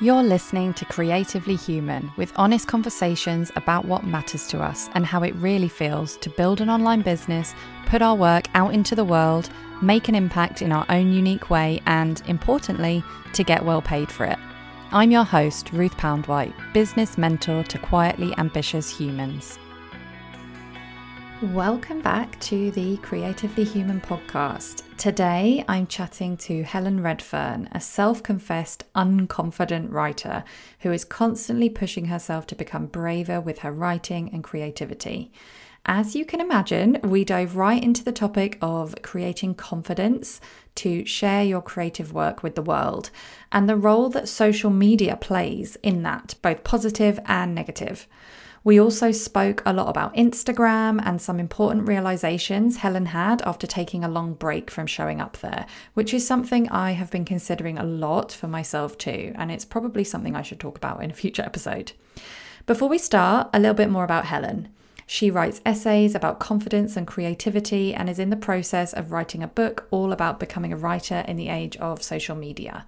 You're listening to Creatively Human with honest conversations about what matters to us and how it really feels to build an online business, put our work out into the world, make an impact in our own unique way, and importantly, to get well paid for it. I'm your host, Ruth Poundwhite, business mentor to quietly ambitious humans. Welcome back to the Creatively Human podcast. Today I'm chatting to Helen Redfern, a self confessed unconfident writer who is constantly pushing herself to become braver with her writing and creativity. As you can imagine, we dive right into the topic of creating confidence to share your creative work with the world and the role that social media plays in that, both positive and negative. We also spoke a lot about Instagram and some important realizations Helen had after taking a long break from showing up there, which is something I have been considering a lot for myself too, and it's probably something I should talk about in a future episode. Before we start, a little bit more about Helen. She writes essays about confidence and creativity and is in the process of writing a book all about becoming a writer in the age of social media.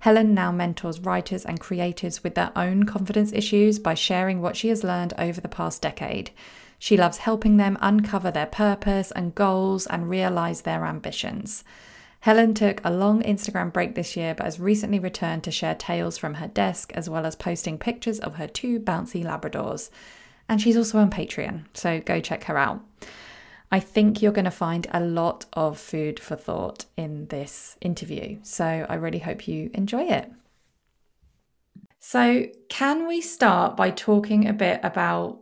Helen now mentors writers and creatives with their own confidence issues by sharing what she has learned over the past decade. She loves helping them uncover their purpose and goals and realize their ambitions. Helen took a long Instagram break this year, but has recently returned to share tales from her desk as well as posting pictures of her two bouncy Labradors. And she's also on Patreon, so go check her out. I think you're going to find a lot of food for thought in this interview. So I really hope you enjoy it. So, can we start by talking a bit about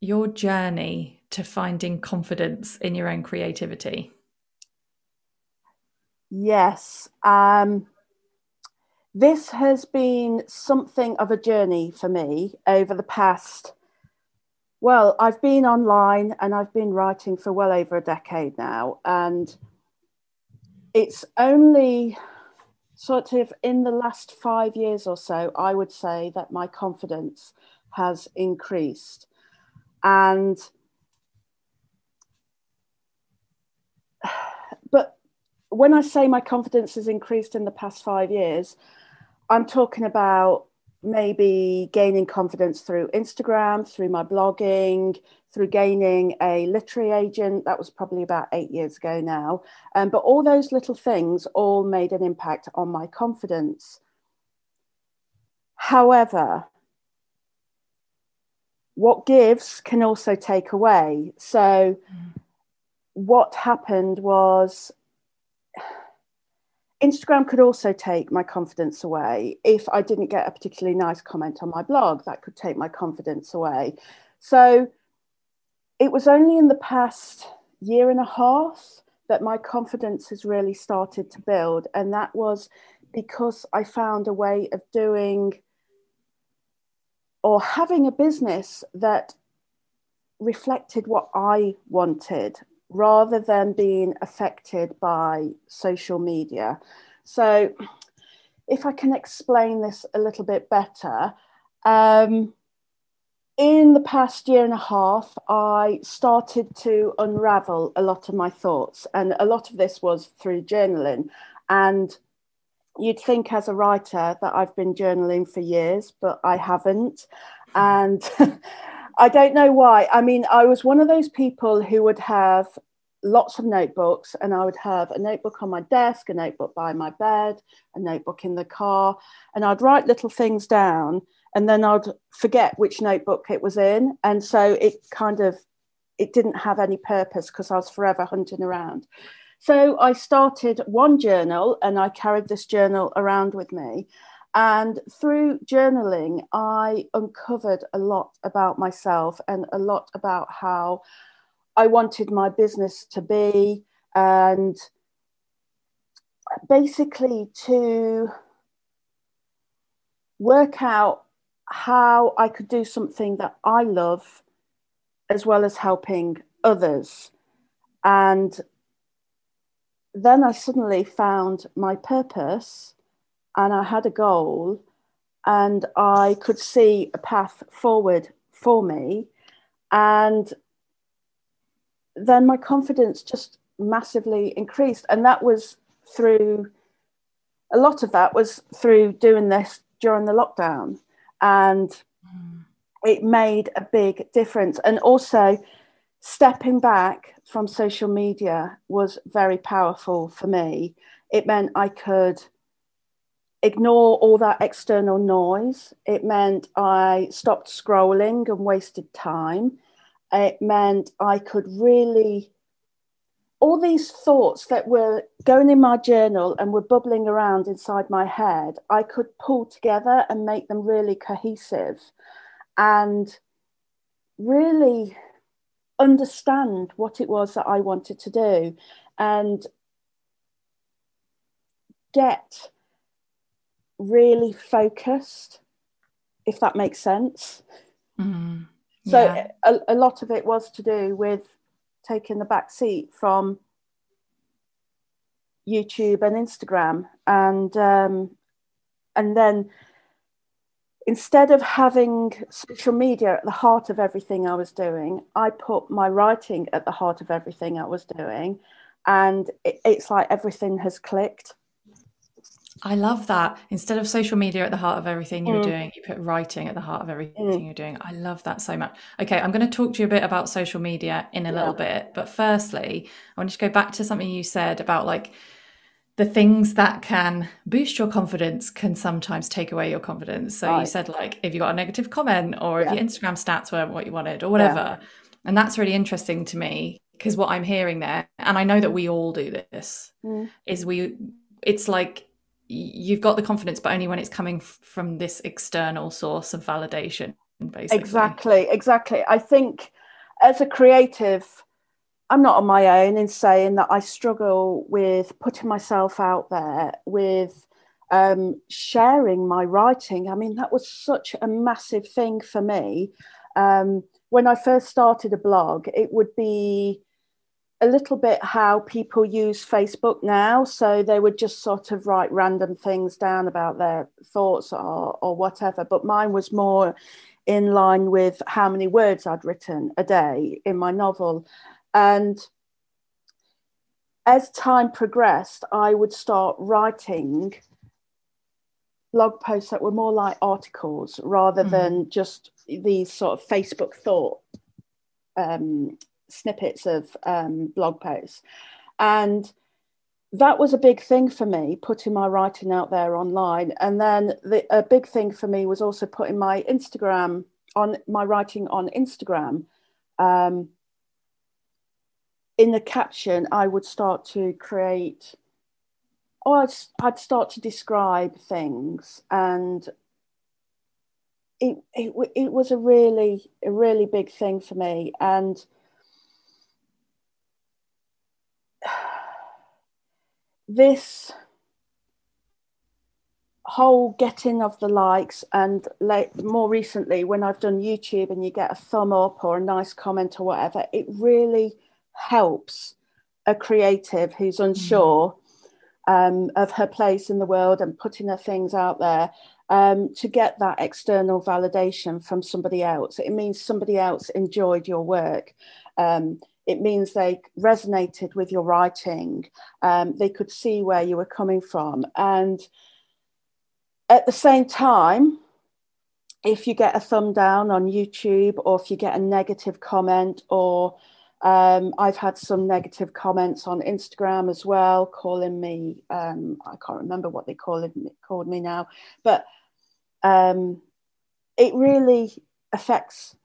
your journey to finding confidence in your own creativity? Yes. Um, this has been something of a journey for me over the past well, I've been online and I've been writing for well over a decade now. And it's only sort of in the last five years or so, I would say that my confidence has increased. And but when I say my confidence has increased in the past five years, I'm talking about maybe gaining confidence through Instagram, through my blogging, through gaining a literary agent. That was probably about eight years ago now. Um, but all those little things all made an impact on my confidence. However, what gives can also take away. So, mm. what happened was Instagram could also take my confidence away. If I didn't get a particularly nice comment on my blog, that could take my confidence away. So it was only in the past year and a half that my confidence has really started to build. And that was because I found a way of doing or having a business that reflected what I wanted rather than being affected by social media. So, if I can explain this a little bit better, um, in the past year and a half, I started to unravel a lot of my thoughts, and a lot of this was through journaling. And you'd think, as a writer, that I've been journaling for years, but I haven't. And I don't know why. I mean, I was one of those people who would have lots of notebooks, and I would have a notebook on my desk, a notebook by my bed, a notebook in the car, and I'd write little things down, and then I'd forget which notebook it was in, and so it kind of it didn't have any purpose because I was forever hunting around. So I started one journal, and I carried this journal around with me. And through journaling, I uncovered a lot about myself and a lot about how I wanted my business to be, and basically to work out how I could do something that I love as well as helping others. And then I suddenly found my purpose and I had a goal and I could see a path forward for me. And then my confidence just massively increased. And that was through a lot of that was through doing this during the lockdown. And mm. it made a big difference. And also, stepping back from social media was very powerful for me. It meant I could ignore all that external noise. It meant I stopped scrolling and wasted time. It meant I could really, all these thoughts that were going in my journal and were bubbling around inside my head, I could pull together and make them really cohesive and really understand what it was that I wanted to do and get really focused, if that makes sense. Mm, yeah. So a, a lot of it was to do with taking the back seat from YouTube and Instagram, and um, and then instead of having social media at the heart of everything I was doing, I put my writing at the heart of everything I was doing, and it, it's like everything has clicked. I love that. Instead of social media at the heart of everything you're mm. doing, you put writing at the heart of everything mm. you're doing. I love that so much. Okay, I'm going to talk to you a bit about social media in a yeah. little bit. But firstly, I want to go back to something you said about like the things that can boost your confidence can sometimes take away your confidence. So right. you said like if you got a negative comment or yeah. if your Instagram stats weren't what you wanted or whatever. Yeah. And that's really interesting to me because what I'm hearing there, and I know that we all do this, mm. is we it's like you've got the confidence but only when it's coming from this external source of validation basically. Exactly exactly. I think as a creative i'm not on my own in saying that i struggle with putting myself out there with um, sharing my writing. I mean that was such a massive thing for me. Um, when i first started a blog it would be a little bit how people use Facebook now. So they would just sort of write random things down about their thoughts or, or whatever. But mine was more in line with how many words I'd written a day in my novel. And as time progressed, I would start writing blog posts that were more like articles rather mm. than just these sort of Facebook thought um, snippets of um, blog posts. And that was a big thing for me, putting my writing out there online. And then the, a big thing for me was also putting my Instagram on my writing on Instagram. Um, in the caption, I would start to create, or I'd, I'd start to describe things. And it, it, it was a really, a really big thing for me. And this whole getting of the likes and like more recently when I've done YouTube and you get a thumb up or a nice comment or whatever, it really helps a creative who's mm. unsure um, of her place in the world and putting her things out there um, to get that external validation from somebody else. It means somebody else enjoyed your work. Um, it means they resonated with your writing. Um, they could see where you were coming from. And at the same time, if you get a thumb down on YouTube or if you get a negative comment or um, I've had some negative comments on Instagram as well, calling me, um, I can't remember what they called, me now, but um, it really affects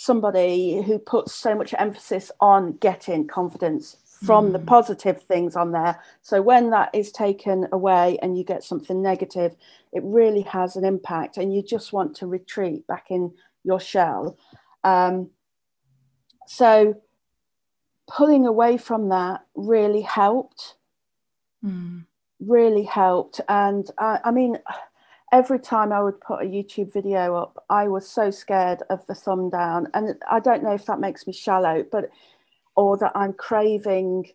somebody who puts so much emphasis on getting confidence from mm. the positive things on there. So when that is taken away and you get something negative, it really has an impact, and you just want to retreat back in your shell. Um, so pulling away from that really helped. Mm. Really helped, and I, I mean every time I would put a YouTube video up, I was so scared of the thumb down. And I don't know if that makes me shallow, but or that I'm craving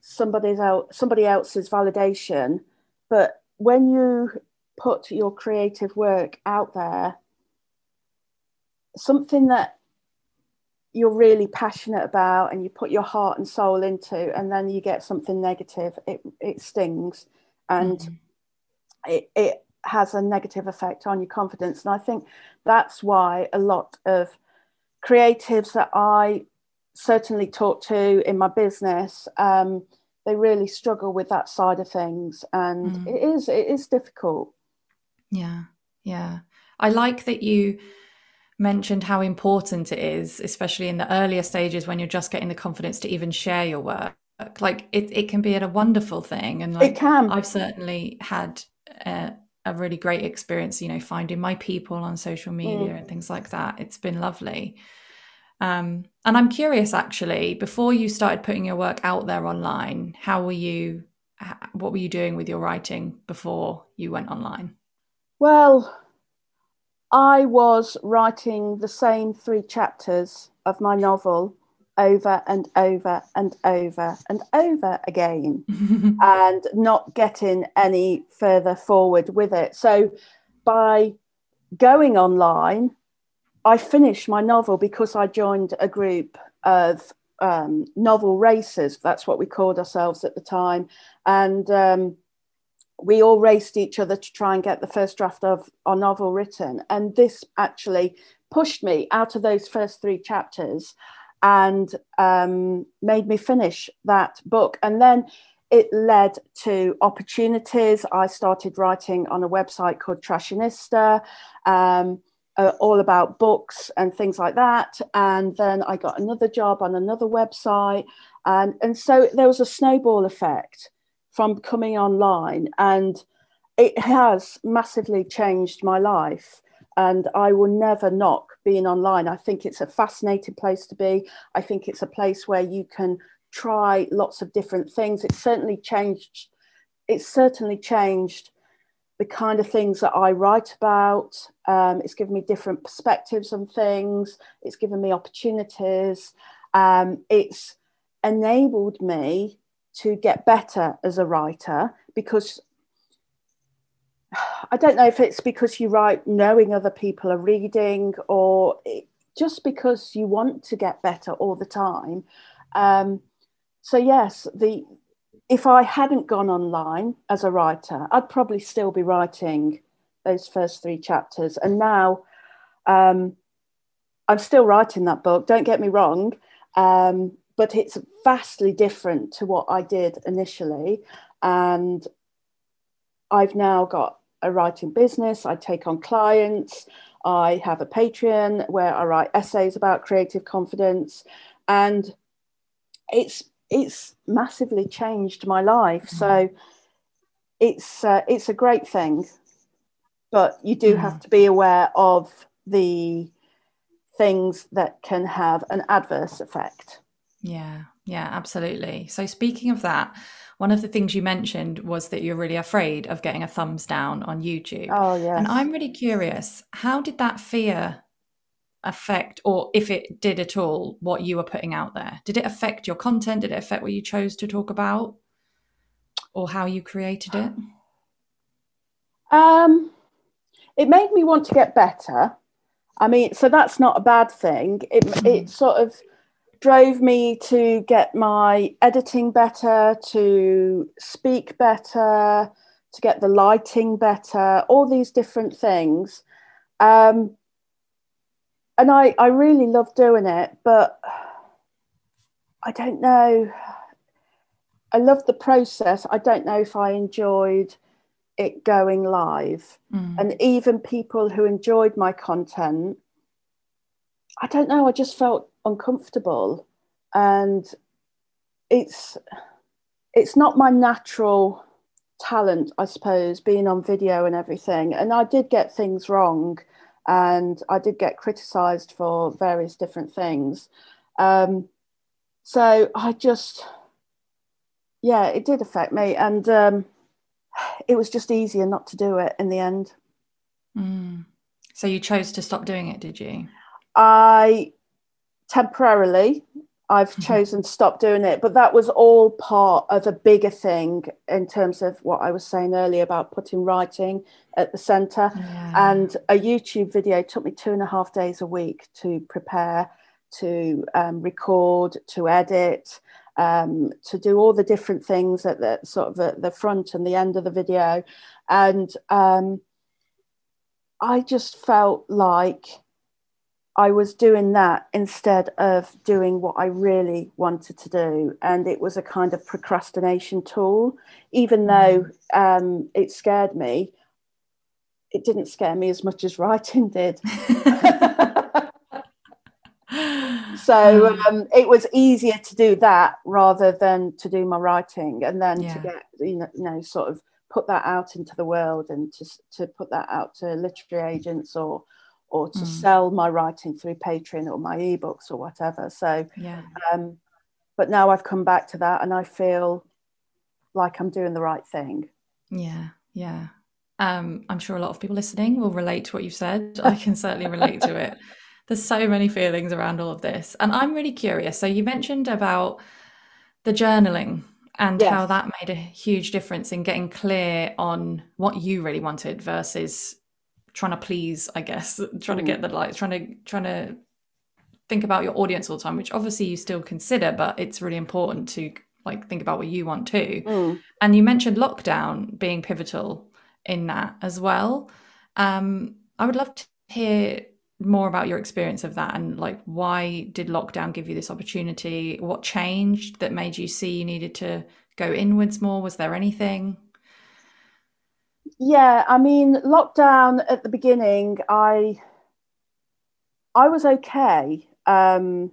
somebody's else, somebody else's validation. But when you put your creative work out there, something that you're really passionate about and you put your heart and soul into, and then you get something negative, it, it stings. And mm-hmm. it, it has a negative effect on your confidence. And I think that's why a lot of creatives that I certainly talk to in my business, um, they really struggle with that side of things, and mm. it is it is difficult. Yeah, yeah. I like that you mentioned how important it is, especially in the earlier stages when you're just getting the confidence to even share your work. Like it, it can be a wonderful thing, and like it can. I've certainly had a, a really great experience, you know, finding my people on social media mm. and things like that. It's been lovely. Um, and I'm curious, actually, before you started putting your work out there online, how were you? What were you doing with your writing before you went online? Well, I was writing the same three chapters of my novel over and over and over and over again and not getting any further forward with it. So by going online, I finished my novel because I joined a group of um, novel racers. That's what we called ourselves at the time. And um, we all raced each other to try and get the first draft of our novel written. And this actually pushed me out of those first three chapters and um, made me finish that book. And then it led to opportunities. I started writing on a website called Trashionista. Um, uh, all about books and things like that. And then I got another job on another website. And, and so there was a snowball effect from coming online and it has massively changed my life and I will never knock being online. I think it's a fascinating place to be. I think it's a place where you can try lots of different things. It's certainly changed. It's certainly changed the kind of things that I write about. Um, it's given me different perspectives on things. It's given me opportunities. Um, it's enabled me to get better as a writer because I don't know if it's because you write knowing other people are reading or it, just because you want to get better all the time. Um, so yes, the if I hadn't gone online as a writer, I'd probably still be writing those first three chapters. And now um, I'm still writing that book. Don't get me wrong. Um, but it's vastly different to what I did initially. And I've now got a writing business, I take on clients, I have a Patreon where I write essays about creative confidence, and it's it's massively changed my life. Mm-hmm. So it's uh, it's a great thing, but you do mm-hmm. have to be aware of the things that can have an adverse effect. Yeah, yeah, absolutely. So, speaking of that, one of the things you mentioned was that you're really afraid of getting a thumbs down on YouTube. Oh, yeah. And I'm really curious, how did that fear affect, or if it did at all, what you were putting out there? Did it affect your content? Did it affect what you chose to talk about or how you created it? Um, it made me want to get better. I mean, so that's not a bad thing. It, it mm. sort of drove me to get my editing better, to speak better, to get the lighting better, all these different things. Um, and I, I really love doing it, but I don't know. I love the process. I don't know if I enjoyed it going live. Mm. And even people who enjoyed my content, I don't know, I just felt uncomfortable. And it's it's not my natural talent i suppose being on video and everything. And i did get things wrong and i did get criticized for various different things. Um, so i just yeah it did affect me. And um, it was just easier not to do it in the end. Mm. so you chose to stop doing it did you i temporarily I've mm-hmm. chosen to stop doing it. But that was all part of a bigger thing in terms of what I was saying earlier about putting writing at the center. Yeah. And a YouTube video took me two and a half days a week to prepare, to um, record, to edit, um, to do all the different things at the sort of the, the front and the end of the video. And um, I just felt like I was doing that instead of doing what I really wanted to do. And it was a kind of procrastination tool. Even though mm. um, it scared me, it didn't scare me as much as writing did. so mm. um, it was easier to do that rather than to do my writing and then yeah. to get, you know, you know, sort of put that out into the world and to, to put that out to literary agents or or to mm. sell my writing through Patreon or my ebooks or whatever. So, yeah. Um, but now I've come back to that and I feel like I'm doing the right thing. Yeah, yeah. Um, I'm sure a lot of people listening will relate to what you've said. I can certainly relate to it. There's so many feelings around all of this. And I'm really curious. So, you mentioned about the journaling and yes. how that made a huge difference in getting clear on what you really wanted versus trying to please, I guess, trying mm. to get the likes, trying to trying to think about your audience all the time, which obviously you still consider, but it's really important to like think about what you want too. Mm. And you mentioned lockdown being pivotal in that as well. Um, I would love to hear more about your experience of that and like why did lockdown give you this opportunity? What changed that made you see you needed to go inwards more? Was there anything? Yeah i mean lockdown at the beginning i i was okay um,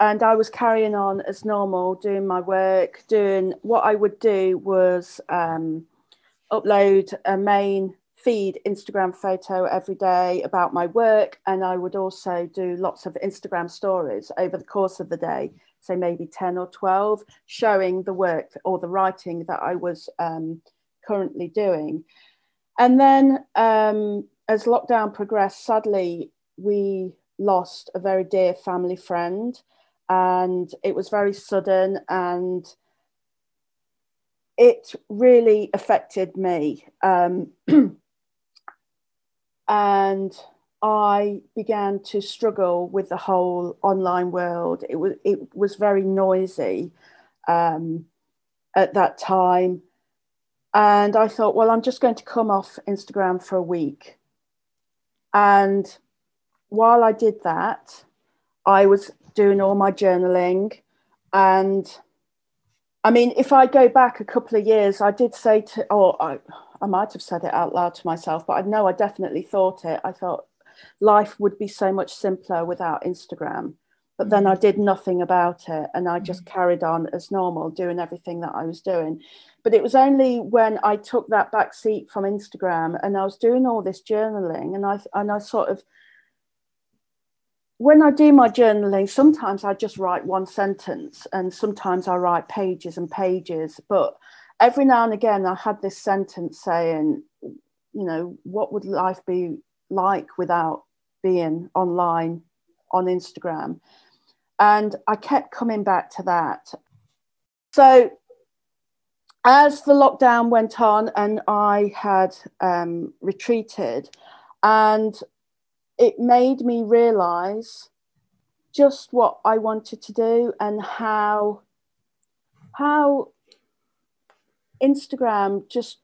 and i was carrying on as normal doing my work doing what i would do was um, upload a main feed instagram photo every day about my work and i would also do lots of instagram stories over the course of the day say maybe 10 or 12 showing the work or the writing that i was um, currently doing. And then um, as lockdown progressed, sadly, we lost a very dear family friend, and it was very sudden and it really affected me. Um, and I began to struggle with the whole online world. It was it was very noisy um, at that time, and I thought, well, I'm just going to come off Instagram for a week. And while I did that, I was doing all my journaling. And I mean, if I go back a couple of years, I did say to, or I, I might have said it out loud to myself, but I know I definitely thought it. I thought life would be so much simpler without Instagram. But then I mm-hmm. did nothing about it and I just mm-hmm. carried on as normal, doing everything that I was doing. But it was only when I took that back seat from Instagram and I was doing all this journaling and I and I sort of when I do my journaling, sometimes I just write one sentence and sometimes I write pages and pages. But every now and again, I had this sentence saying, you know, what would life be like without being online on Instagram? And I kept coming back to that. So as the lockdown went on and I had um, retreated, and it made me realize just what I wanted to do and how how Instagram just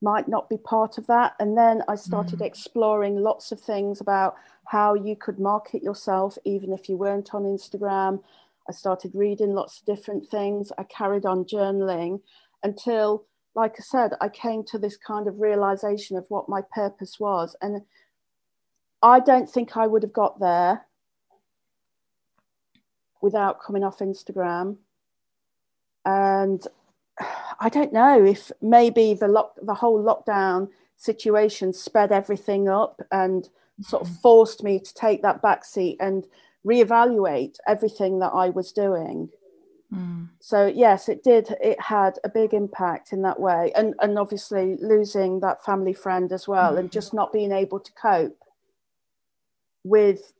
might not be part of that. And then I started mm. exploring lots of things about how you could market yourself even if you weren't on Instagram. I started reading lots of different things. I carried on journaling until, like I said, I came to this kind of realization of what my purpose was. And I don't think I would have got there without coming off Instagram. And I don't know if maybe the lock, the whole lockdown situation sped everything up and sort of mm. forced me to take that back seat and reevaluate everything that I was doing. Mm. So yes, it did. It had a big impact in that way, and and obviously losing that family friend as well, mm. and just not being able to cope with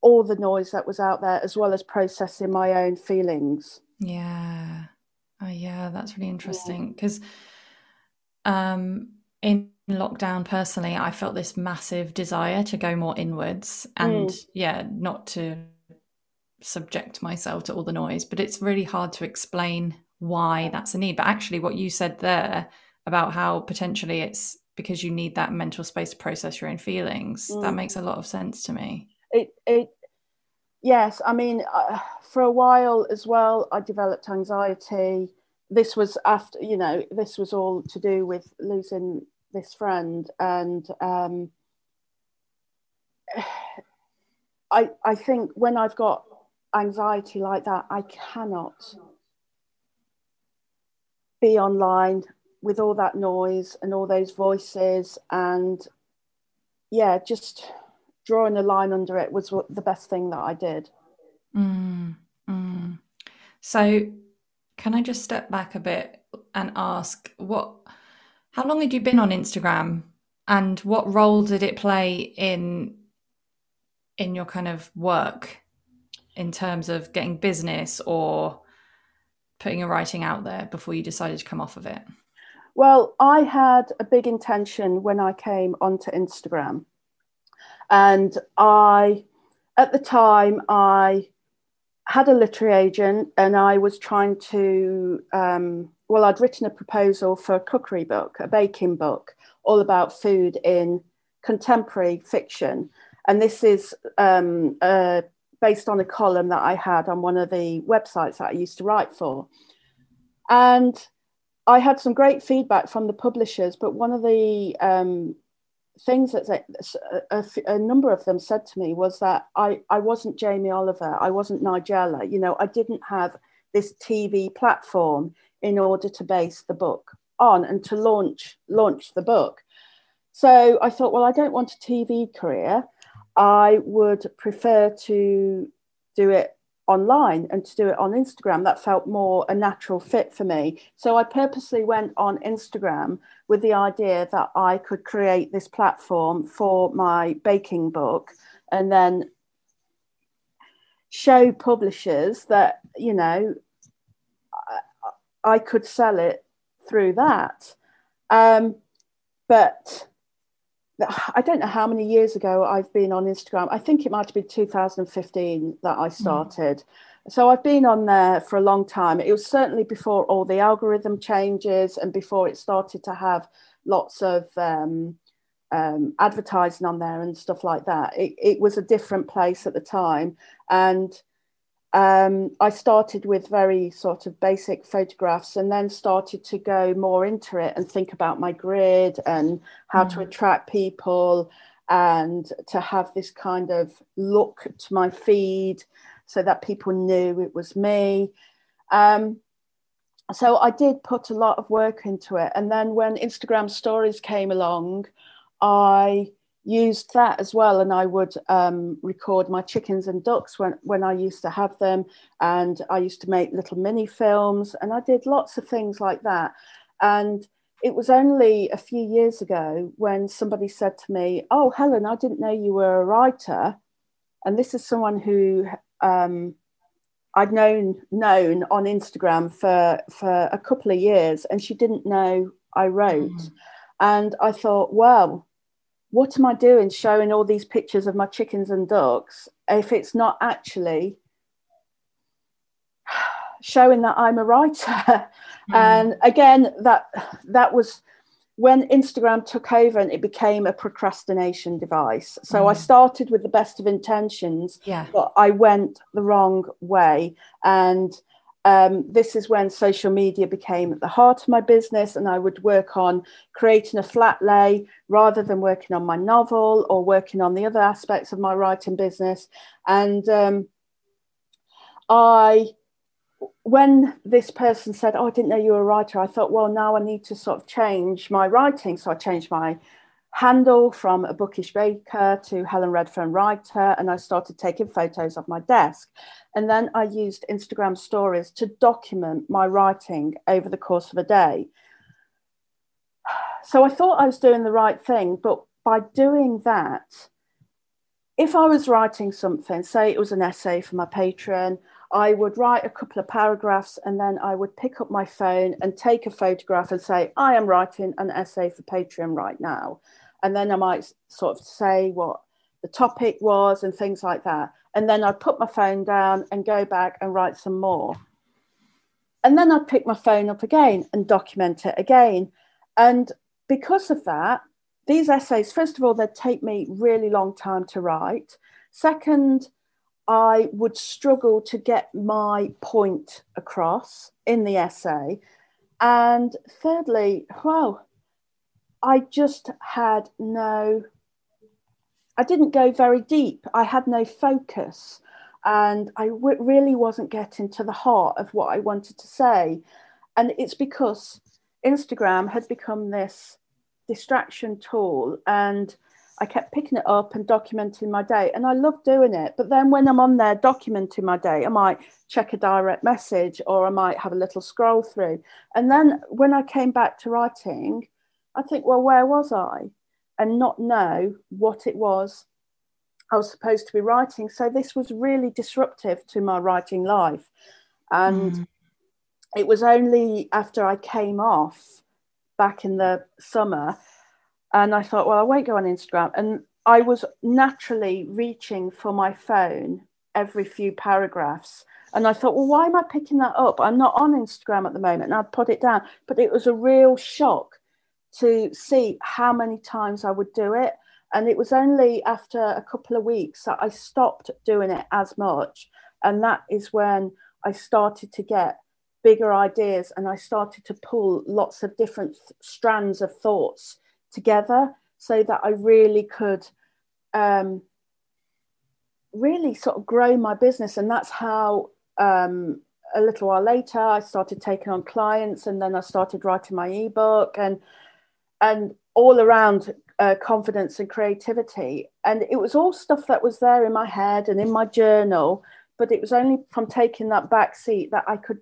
all the noise that was out there, as well as processing my own feelings. Yeah, oh yeah, that's really interesting because, um, in lockdown personally, I felt this massive desire to go more inwards, and mm. yeah, not to subject myself to all the noise, but it's really hard to explain why that's a need. But actually, what you said there about how potentially it's because you need that mental space to process your own feelings. Mm. That makes a lot of sense to me. It it yes, I mean uh, for a while as well I developed anxiety. This was after, you know, this was all to do with losing this friend and um I I think when I've got anxiety like that, I cannot be online with all that noise and all those voices. And yeah just drawing a line under it was the best thing that i did. Mm, mm. so can i just step back a bit and ask what how long had you been on instagram? And what role did it play in in your kind of work in terms of getting business or putting your writing out there before you decided to come off of it? Well, I had a big intention when I came onto Instagram. And I, at the time, I had a literary agent and I was trying to, um, well, I'd written a proposal for a cookery book, a baking book, all about food in contemporary fiction. And this is um, a based on a column that I had on one of the websites that I used to write for. And I had some great feedback from the publishers, but one of the um, things that they, a, a, number of them said to me was that I, I wasn't Jamie Oliver, I wasn't Nigella, you know, I didn't have this TV platform in order to base the book on and to launch launch the book. So I thought, well, I don't want a TV career. I would prefer to do it online and to do it on Instagram. That felt more a natural fit for me. So I purposely went on Instagram with the idea that I could create this platform for my baking book and then show publishers that, you know, I, could sell it through that. Um, but I don't know how many years ago I've been on Instagram. I think it might have been 2015 that I hmm. started. Mm. So I've been on there for a long time. It was certainly before all the algorithm changes and before it started to have lots of um, um, advertising on there and stuff like that. It, it was a different place at the time. And um, I started with very sort of basic photographs and then started to go more into it and think about my grid and how mm. to attract people and to have this kind of look to my feed so that people knew it was me. Um, so I did put a lot of work into it. And then when Instagram stories came along, I used that as well and i would um, record my chickens and ducks when, when i used to have them and i used to make little mini films and i did lots of things like that and it was only a few years ago when somebody said to me oh helen i didn't know you were a writer and this is someone who um, i'd known known on instagram for for a couple of years and she didn't know i wrote mm. and i thought well what am I doing showing all these pictures of my chickens and ducks if it's not actually showing that I'm a writer? Mm. And again, that that was when Instagram took over and it became a procrastination device. So mm. I started with the best of intentions, yeah. but I went the wrong way. And um, this is when social media became at the heart of my business, and I would work on creating a flat lay rather than working on my novel or working on the other aspects of my writing business. And um, I, when this person said, Oh, I didn't know you were a writer, I thought, Well, now I need to sort of change my writing. So I changed my handle from a bookish baker to Helen Redfern writer, and I started taking photos of my desk. And then I used Instagram stories to document my writing over the course of a day. So I thought I was doing the right thing, but by doing that, if I was writing something, say it was an essay for my Patreon, I would write a couple of paragraphs and then I would pick up my phone and take a photograph and say, I am writing an essay for Patreon right now. And then I might sort of say what the topic was and things like that. And then I'd put my phone down and go back and write some more. And then I'd pick my phone up again and document it again. And because of that, these essays, first of all, they'd take me really long time to write. Second, I would struggle to get my point across in the essay. And thirdly, well, I just had no, I didn't go very deep. I had no focus and I w- really wasn't getting to the heart of what I wanted to say. And it's because Instagram had become this distraction tool and I kept picking it up and documenting my day. And I love doing it. But then when I'm on there documenting my day, I might check a direct message or I might have a little scroll through. And then when I came back to writing, I think, well, where was I? And not know what it was I was supposed to be writing. So this was really disruptive to my writing life. And mm. it was only after I came off back in the summer and I thought, well, I won't go on Instagram. And I was naturally reaching for my phone every few paragraphs. And I thought, well, why am I picking that up? I'm not on Instagram at the moment. And I'd put it down. But it was a real shock to see how many times I would do it. And it was only after a couple of weeks that I stopped doing it as much. And that is when I started to get bigger ideas and I started to pull lots of different strands of thoughts together so that I really could um, really sort of grow my business. And that's how um, a little while later I started taking on clients and then I started writing my ebook and and all around uh, confidence and creativity. And it was all stuff that was there in my head and in my journal, but it was only from taking that back seat that I could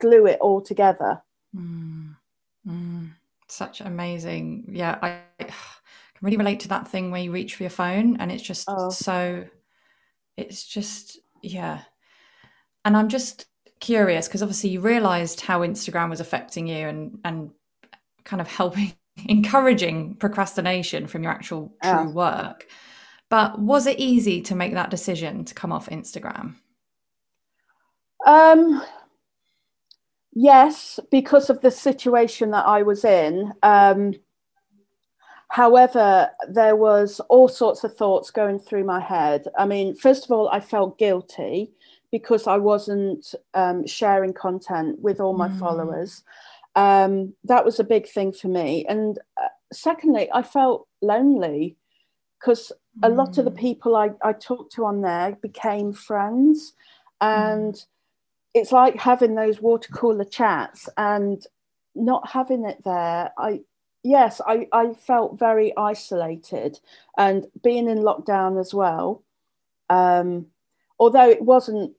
glue it all together. Mm. Mm. Such amazing. Yeah, I, I, can really relate to that thing where you reach for your phone and it's just oh. so, it's just, yeah. And I'm just curious because obviously you realized how Instagram was affecting you and, and kind of helping encouraging procrastination from your actual true yeah. work. But was it easy to make that decision to come off Instagram? Um, yes, because of the situation that I was in. Um, however, there was all sorts of thoughts going through my head. I mean, first of all, I felt guilty because I wasn't um, sharing content with all my mm. followers. Um, that was a big thing for me. And uh, secondly, I felt lonely because a lot of the mm. people I, I talked to on there became friends. And mm. It's like having those water cooler chats and not having it there. I, yes, I, I felt very isolated and being in lockdown as well. Um, although it wasn't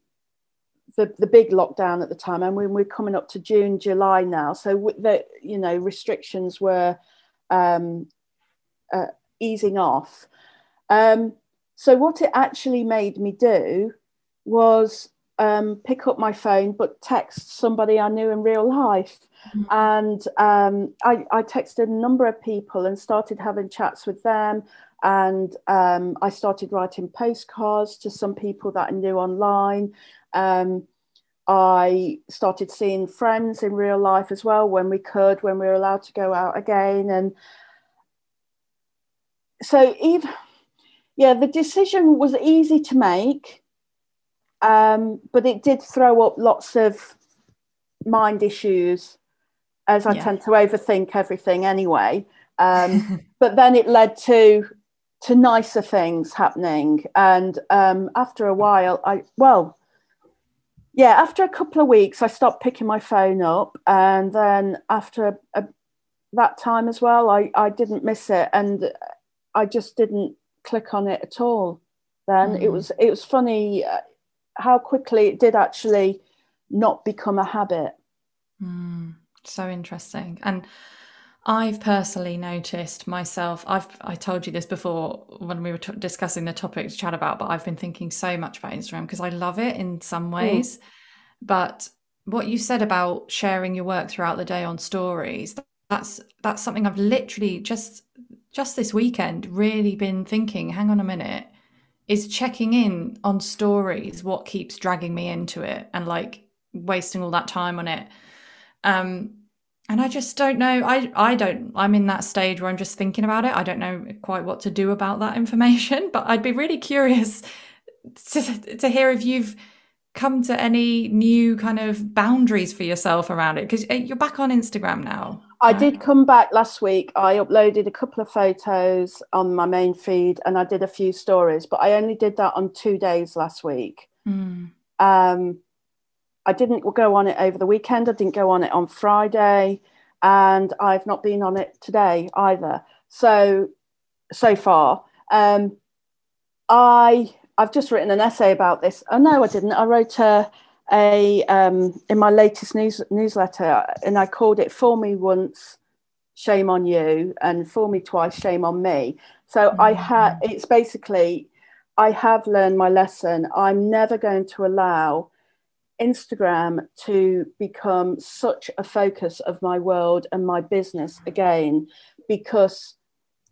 the, the big lockdown at the time, and when we're coming up to June, July now, so the you know restrictions were um, uh, easing off. Um, so what it actually made me do was um, pick up my phone, but text somebody I knew in real life. Mm-hmm. And um, I, I, texted a number of people and started having chats with them. And um, I started writing postcards to some people that I knew online. Um, I started seeing friends in real life as well when we could, when we were allowed to go out again. And so, even, yeah, the decision was easy to make, um, but it did throw up lots of mind issues as I yeah. tend to overthink everything anyway. Um, but then it led to to nicer things happening, and um, after a while, I well, yeah, after a couple of weeks, I stopped picking my phone up, and then after a, a, that time as well, I, I didn't miss it, and I just didn't click on it at all. Then mm. it was it was funny uh, how quickly it did actually not become a habit. Mm, so interesting, and I've personally noticed myself. I've I told you this before when we were t- discussing the topic to chat about, but I've been thinking so much about Instagram because I love it in some mm. ways. Mm. But what you said about sharing your work throughout the day on stories, that's that's something I've literally just just this weekend really been thinking, hang on a minute, is checking in on stories what keeps dragging me into it and like wasting all that time on it. Um and I just don't know. I I don't. I'm in that stage where I'm just thinking about it. I don't know quite what to do about that information. But I'd be really curious to to hear if you've come to any new kind of boundaries for yourself around it because eh, you're back on Instagram now. I did come back last week. I uploaded a couple of photos on my main feed and I did a few stories, but I only did that on two days last week. Mm. Um, I didn't go on it over the weekend. I didn't go on it on Friday, and I've not been on it today either. So, so far, um, I I've just written an essay about this. Oh no, I didn't. I wrote a a um, in my latest news newsletter, and I called it "Fool Me Once, Shame on You," and "Fool Me Twice, Shame on Me." So mm-hmm. I had. It's basically, I have learned my lesson. I'm never going to allow Instagram to become such a focus of my world and my business again, because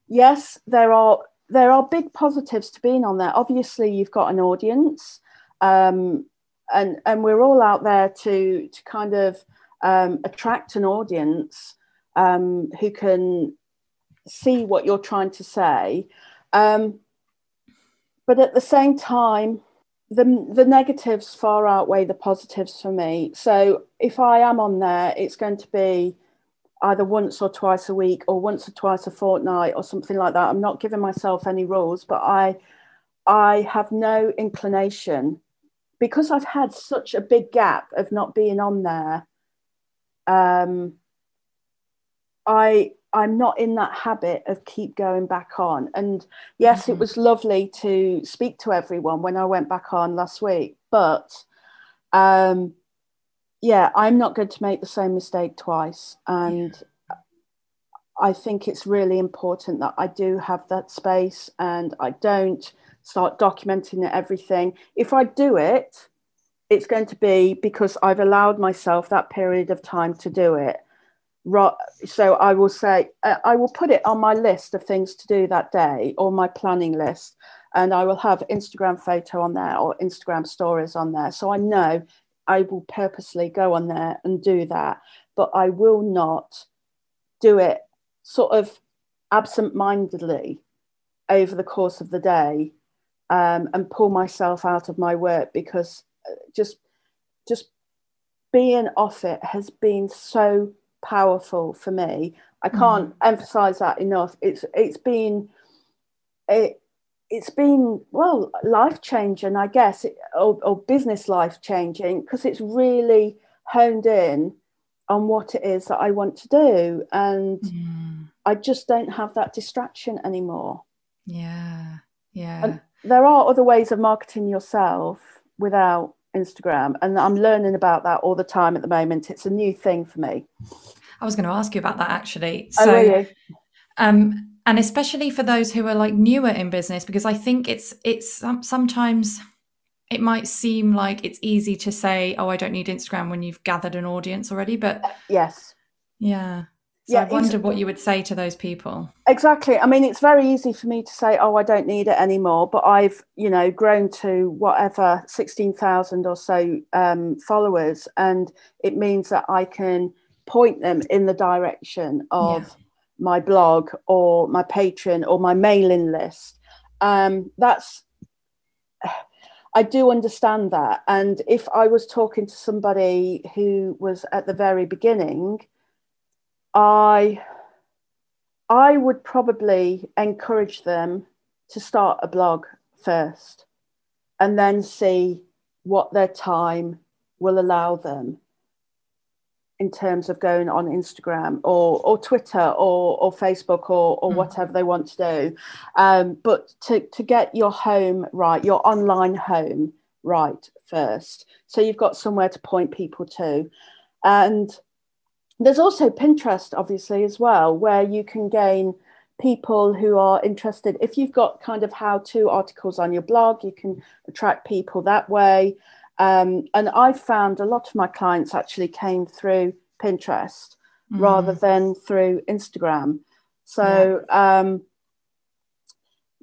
yes, there are there are big positives to being on there. Obviously, you've got an audience, um, and and we're all out there to to kind of um, attract an audience um, who can see what you're trying to say. Um, but at the same time, the the negatives far outweigh the positives for me. So if I am on there, it's going to be either once or twice a week or once or twice a fortnight or something like that. I'm not giving myself any rules, but I I have no inclination because I've had such a big gap of not being on there. Um, I I'm not in that habit of keep going back on. And yes, mm-hmm. it was lovely to speak to everyone when I went back on last week, but um, yeah, I'm not going to make the same mistake twice. And yeah. I think it's really important that I do have that space and I don't start documenting everything. If I do it, it's going to be because I've allowed myself that period of time to do it so I will say uh, I will put it on my list of things to do that day or my planning list, and I will have Instagram photo on there or Instagram stories on there. So I know I will purposely go on there and do that, but I will not do it sort of absent-mindedly over the course of the day um, and pull myself out of my work because uh, just just being off it has been so powerful for me. I hmm. can't mm. emphasize that enough. It's it's been it it's been well life changing, I guess, or, or business life changing because it's really honed in on what it is that I want to do, and mm. I just don't have that distraction anymore. Yeah, yeah. And there are other ways of marketing yourself without Instagram, and I'm learning about that all the time at the moment. It's a new thing for me. I was going to ask you about that actually. Oh, so, um, and especially for those who are like newer in business, because I think it's it's sometimes it might seem like it's easy to say, "Oh, I don't need Instagram" when you've gathered an audience already. But yes, yeah, so yeah, I wonder what you would say to those people. Exactly. I mean, it's very easy for me to say, "Oh, I don't need it anymore," but I've, you know, grown to whatever sixteen thousand or so um, followers, and it means that I can point them in the direction of yeah. My blog or my Patreon or my mailing list. Um, that's I do understand that. And if I was talking to somebody who was at the very beginning, I I would probably encourage them to start a blog first and then see what their time will allow them in terms of going on Instagram or, or Twitter or, or Facebook or, or mm. whatever they want to do. Um, but to, to get your home right, your online home right first. So you've got somewhere to point people to. And there's also Pinterest, obviously, as well, where you can gain people who are interested. If you've got kind of how to articles on your blog, you can attract people that way. Um, and I found a lot of my clients actually came through Pinterest mm. rather than through Instagram. So, yeah. um,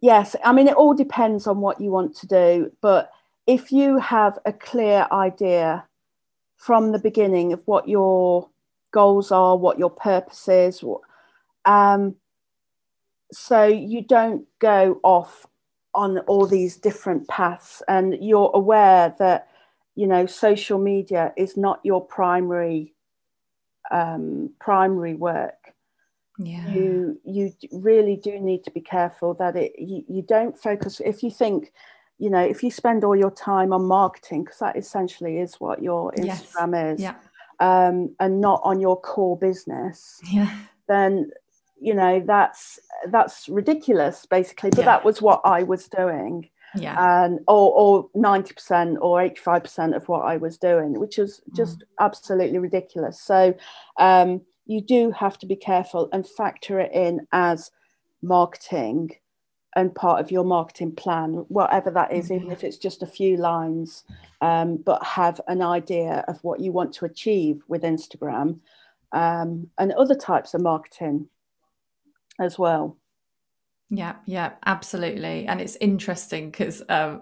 yes, I mean, it all depends on what you want to do. But if you have a clear idea from the beginning of what your goals are, what your purpose is. Um, so you don't go off on all these different paths, and you're aware that you know social media is not your primary um, primary work. Yeah. You you really do need to be careful that it you, you don't focus if you think you know if you spend all your time on marketing because that essentially is what your Instagram yes. is yeah. um, and not on your core business yeah then you know that's that's ridiculous basically but Yeah. that was what i was doing yeah and or, or 90% or 85% of what i was doing which was Mm. just absolutely ridiculous so um, you do have to be careful and factor it in as marketing and part of your marketing plan whatever that is even if it's just a few lines um, but have an idea of what you want to achieve with instagram um, and other types of marketing as well. Yeah, yeah, absolutely. And it's interesting because um,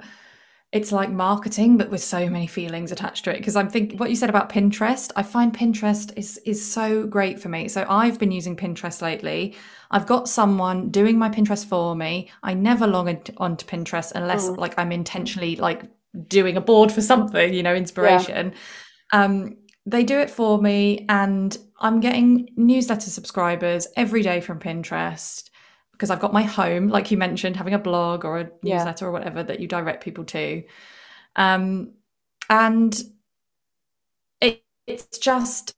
it's like marketing, but with so many feelings attached to it. Because I'm thinking what you said about Pinterest, I find Pinterest is is so great for me. So I've been using Pinterest lately. I've got someone doing my Pinterest for me. I never log into, onto Pinterest unless Mm. like I'm intentionally like doing a board for something, you know, inspiration. Um, they do it for me, and I'm getting newsletter subscribers every day from Pinterest because I've got my home, like you mentioned, having a blog or a Yeah. newsletter or whatever that you direct people to. Um, and it, it's just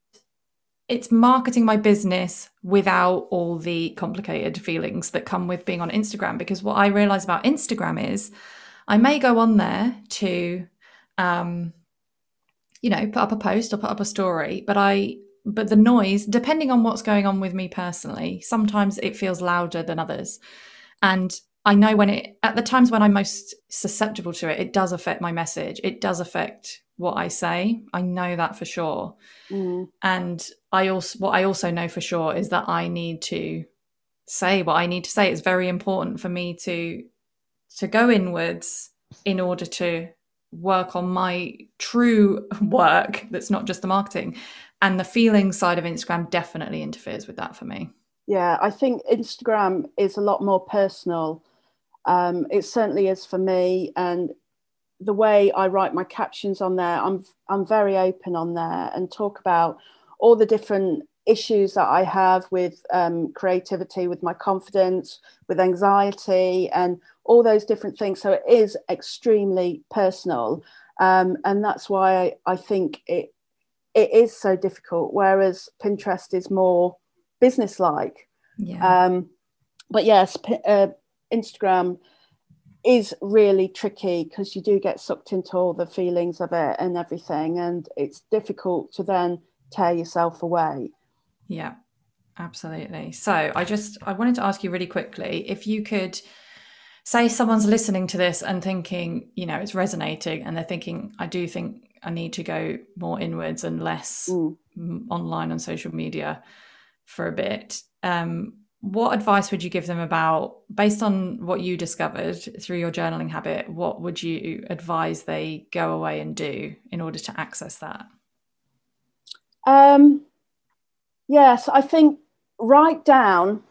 it's marketing my business without all the complicated feelings that come with being on Instagram. Because what I realize about Instagram is I may go on there to um, you know, put up a post or put up a story, but I but the noise, depending on what's going on with me personally, sometimes it feels louder than others. And I know when it at the times when I'm most susceptible to it, it does affect my message. It does affect what I say. I know that for sure. Mm. And I also what I also know for sure is that I need to say what I need to say. It's very important for me to to go inwards in order to work on my true work that's not just the marketing. And the feeling side of Instagram definitely interferes with that for me. Yeah, I think Instagram is a lot more personal. Um, it certainly is for me, and the way I write my captions on there, I'm I'm very open on there and talk about all the different issues that I have with um, creativity, with my confidence, with anxiety, and all those different things. So it is extremely personal, um, and that's why I, I think it it is so difficult. Whereas Pinterest is more business-like. Yeah. Um, but yes, uh, Instagram is really tricky because you do get sucked into all the feelings of it and everything, and it's difficult to then tear yourself away. Yeah, absolutely. So I just I wanted to ask you really quickly if you could say someone's listening to this and thinking, you know, it's resonating and they're thinking, I do think I need to go more inwards and less Mm. online on social media for a bit. Um, what advice would you give them about, based on what you discovered through your journaling habit, what would you advise they go away and do in order to access that? Um, yes, I think write down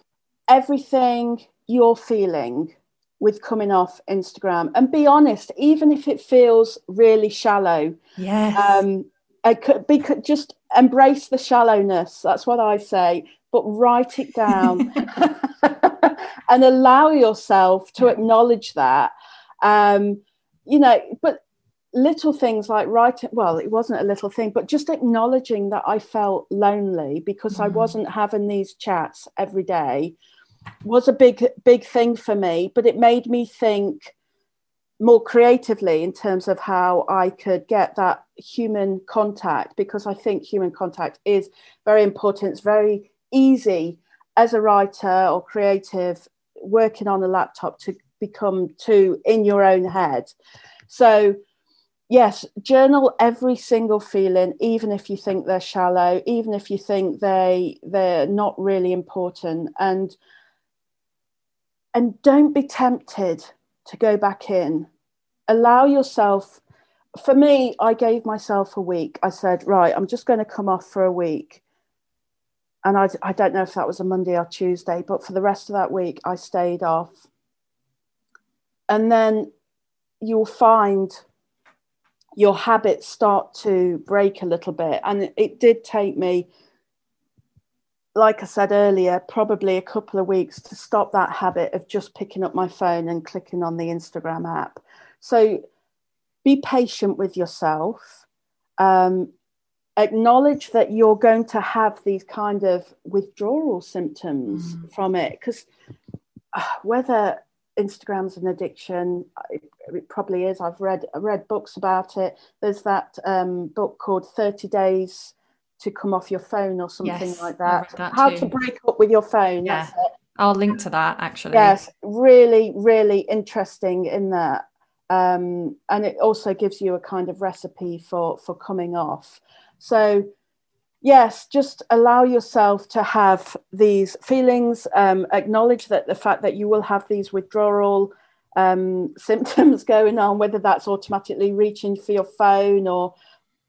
everything you're feeling with coming off Instagram and be honest, even if it feels really shallow. Yes. Um, it could be could just embrace the shallowness. That's what I say. But write it down and allow yourself to acknowledge that. Um, you know, but little things like writing, well, it wasn't a little thing, but just acknowledging that I felt lonely because I Mhm. wasn't having these chats every day was a big, big thing for me. But it made me think more creatively in terms of how I could get that human contact because I think human contact is very important. It's very easy as a writer or creative working on a laptop to become too in your own head. So, yes, journal every single feeling, even if you think they're shallow, even if you think they they're not really important, and and don't be tempted to go back in. Allow yourself. For me, I gave myself a week. I said, right, I'm just going to come off for a week. and I, I don't know if that was a Monday or Tuesday, but for the rest of that week, I stayed off. And then you'll find your habits start to break a little bit. And it did take me, like I said earlier, probably a couple of weeks to stop that habit of just picking up my phone and clicking on the Instagram app. So be patient with yourself. Um, acknowledge that you're going to have these kind of withdrawal symptoms mm. from it because uh, whether instagram's an addiction it, it, probably is i've read read books about it there's that um, book called 30 days to come off your phone or something yes, like that, that how too. to break up with your phone yeah. i'll link to that actually. Yes really really interesting in that. Um, and it also gives you a kind of recipe for for coming off. So, yes, just allow yourself to have these feelings, um, acknowledge that the fact that you will have these withdrawal um, symptoms going on, whether that's automatically reaching for your phone or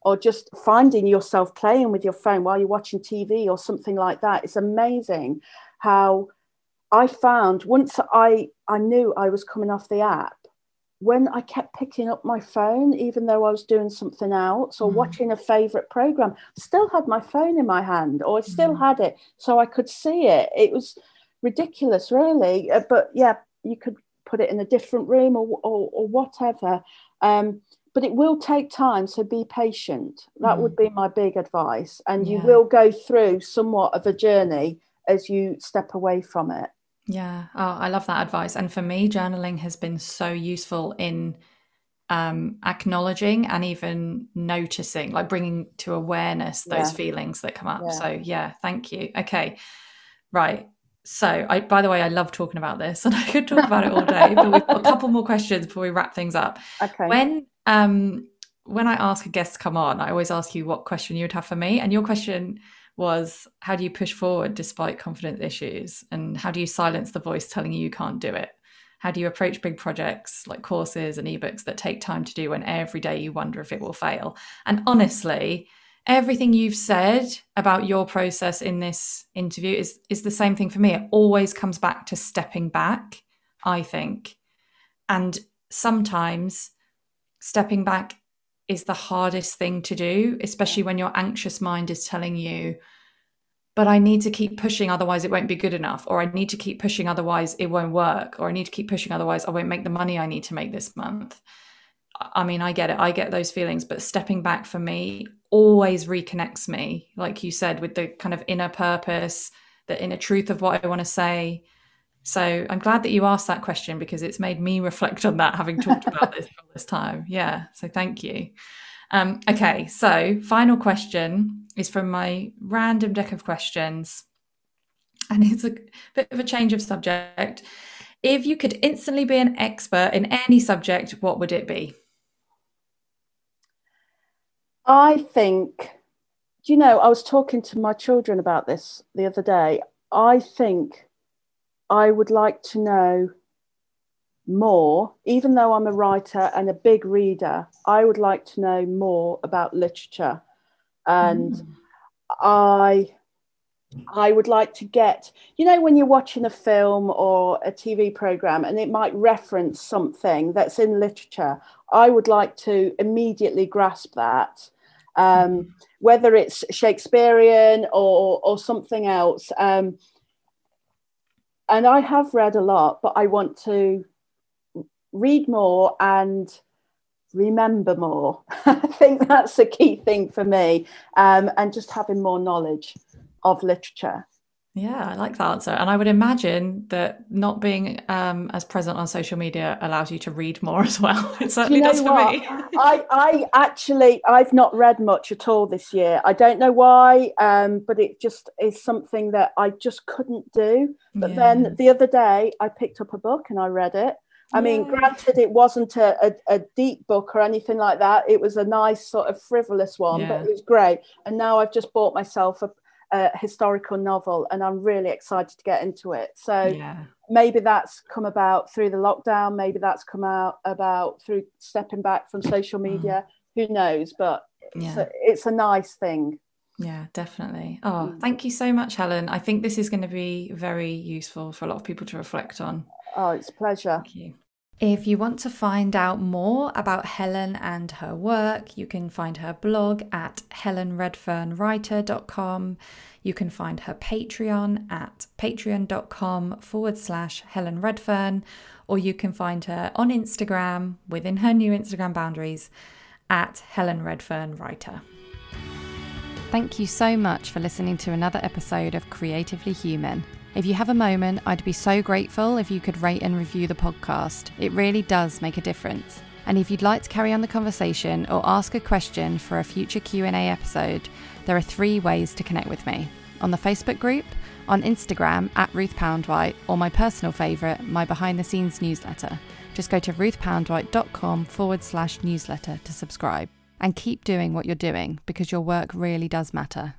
or just finding yourself playing with your phone while you're watching TV or something like that. It's amazing how I found once I I knew I was coming off the app, when I kept picking up my phone, even though I was doing something else or mm. watching a favorite program, still had my phone in my hand or I still mm. had it so I could see it. It was ridiculous, really. Uh, but yeah, you could put it in a different room or, or, or whatever. Um, but it will take time, so be patient. That mm. would be my big advice. And yeah. you will go through somewhat of a journey as you step away from it. Yeah. Oh, I love that advice. And for me, journaling has been so useful in um, acknowledging and even noticing, like bringing to awareness those yeah. feelings that come up. Yeah. So, yeah, thank you. Okay. Right. So, I, by the way, I love talking about this and I could talk about it all day, but we've got a couple more questions before we wrap things up. Okay. When, um, when I ask a guest to come on, I always ask you what question you would have for me. And your question was how do you push forward despite confidence issues? And how do you silence the voice telling you you can't do it? How do you approach big projects like courses and ebooks that take time to do when every day you wonder if it will fail? And honestly, everything you've said about your process in this interview is is the same thing for me. It always comes back to stepping back, I think. And sometimes stepping back is the hardest thing to do, especially when your anxious mind is telling you, but I need to keep pushing, otherwise it won't be good enough, or I need to keep pushing, otherwise it won't work, or I need to keep pushing, otherwise I won't make the money I need to make this month. I mean, I get it, I get those feelings, but stepping back for me always reconnects me, like you said, with the kind of inner purpose, the inner truth of what I want to say. So I'm glad that you asked that question because it's made me reflect on that, having talked about this all this time. Yeah. So thank you. Um, okay. So final question is from my random deck of questions, and it's a bit of a change of subject. If you could instantly be an expert in any subject, what would it be? I think, do you know, I was talking to my children about this the other day. I think I would like to know more, even though I'm a writer and a big reader, I would like to know more about literature. And mm. I I would like to get, you know, when you're watching a film or a TV program and it might reference something that's in literature, I would like to immediately grasp that, um, mm. whether it's Shakespearean or, or something else. Um, and I have read a lot, but I want to read more and remember more. I think that's a key thing for me, um, and just having more knowledge of literature. Yeah, I like that answer. And I would imagine that not being um, as present on social media allows you to read more as well. It certainly you know does for what? me. I, I actually, I've not read much at all this year. I don't know why, um, but it just is something that I just couldn't do. But yeah. then the other day, I picked up a book and I read it. I mean, granted, it wasn't a, a, a, deep book or anything like that. It was a nice sort of frivolous one, yeah. but it was great. And now I've just bought myself a, a historical novel and I'm really excited to get into it. So yeah. maybe that's come about through the lockdown, maybe that's come out about through stepping back from social mm. media. Mm. Who knows? But yeah. it's, a, it's a nice thing. Yeah, definitely. Oh, mm. thank you so much, Helen. I think this is going to be very useful for a lot of people to reflect on. Oh, it's a pleasure. Thank you. If you want to find out more about Helen and her work, you can find her blog at helenredfernwriter.com. You can find her Patreon at patreon.com forward slash Helen Redfern, or you can find her on Instagram within her new Instagram boundaries at Helen Redfern Writer. Thank you so much for listening to another episode of Creatively Human. If you have a moment, I'd be so grateful if you could rate and review the podcast. It really does make a difference. And if you'd like to carry on the conversation or ask a question for a future Q&A episode, there are three ways to connect with me. On the Facebook group, on Instagram at Ruth Poundwhite, or my personal favourite, my behind the scenes newsletter. Just go to ruthpoundwhite.com forward slash newsletter to subscribe. And keep doing what you're doing because your work really does matter.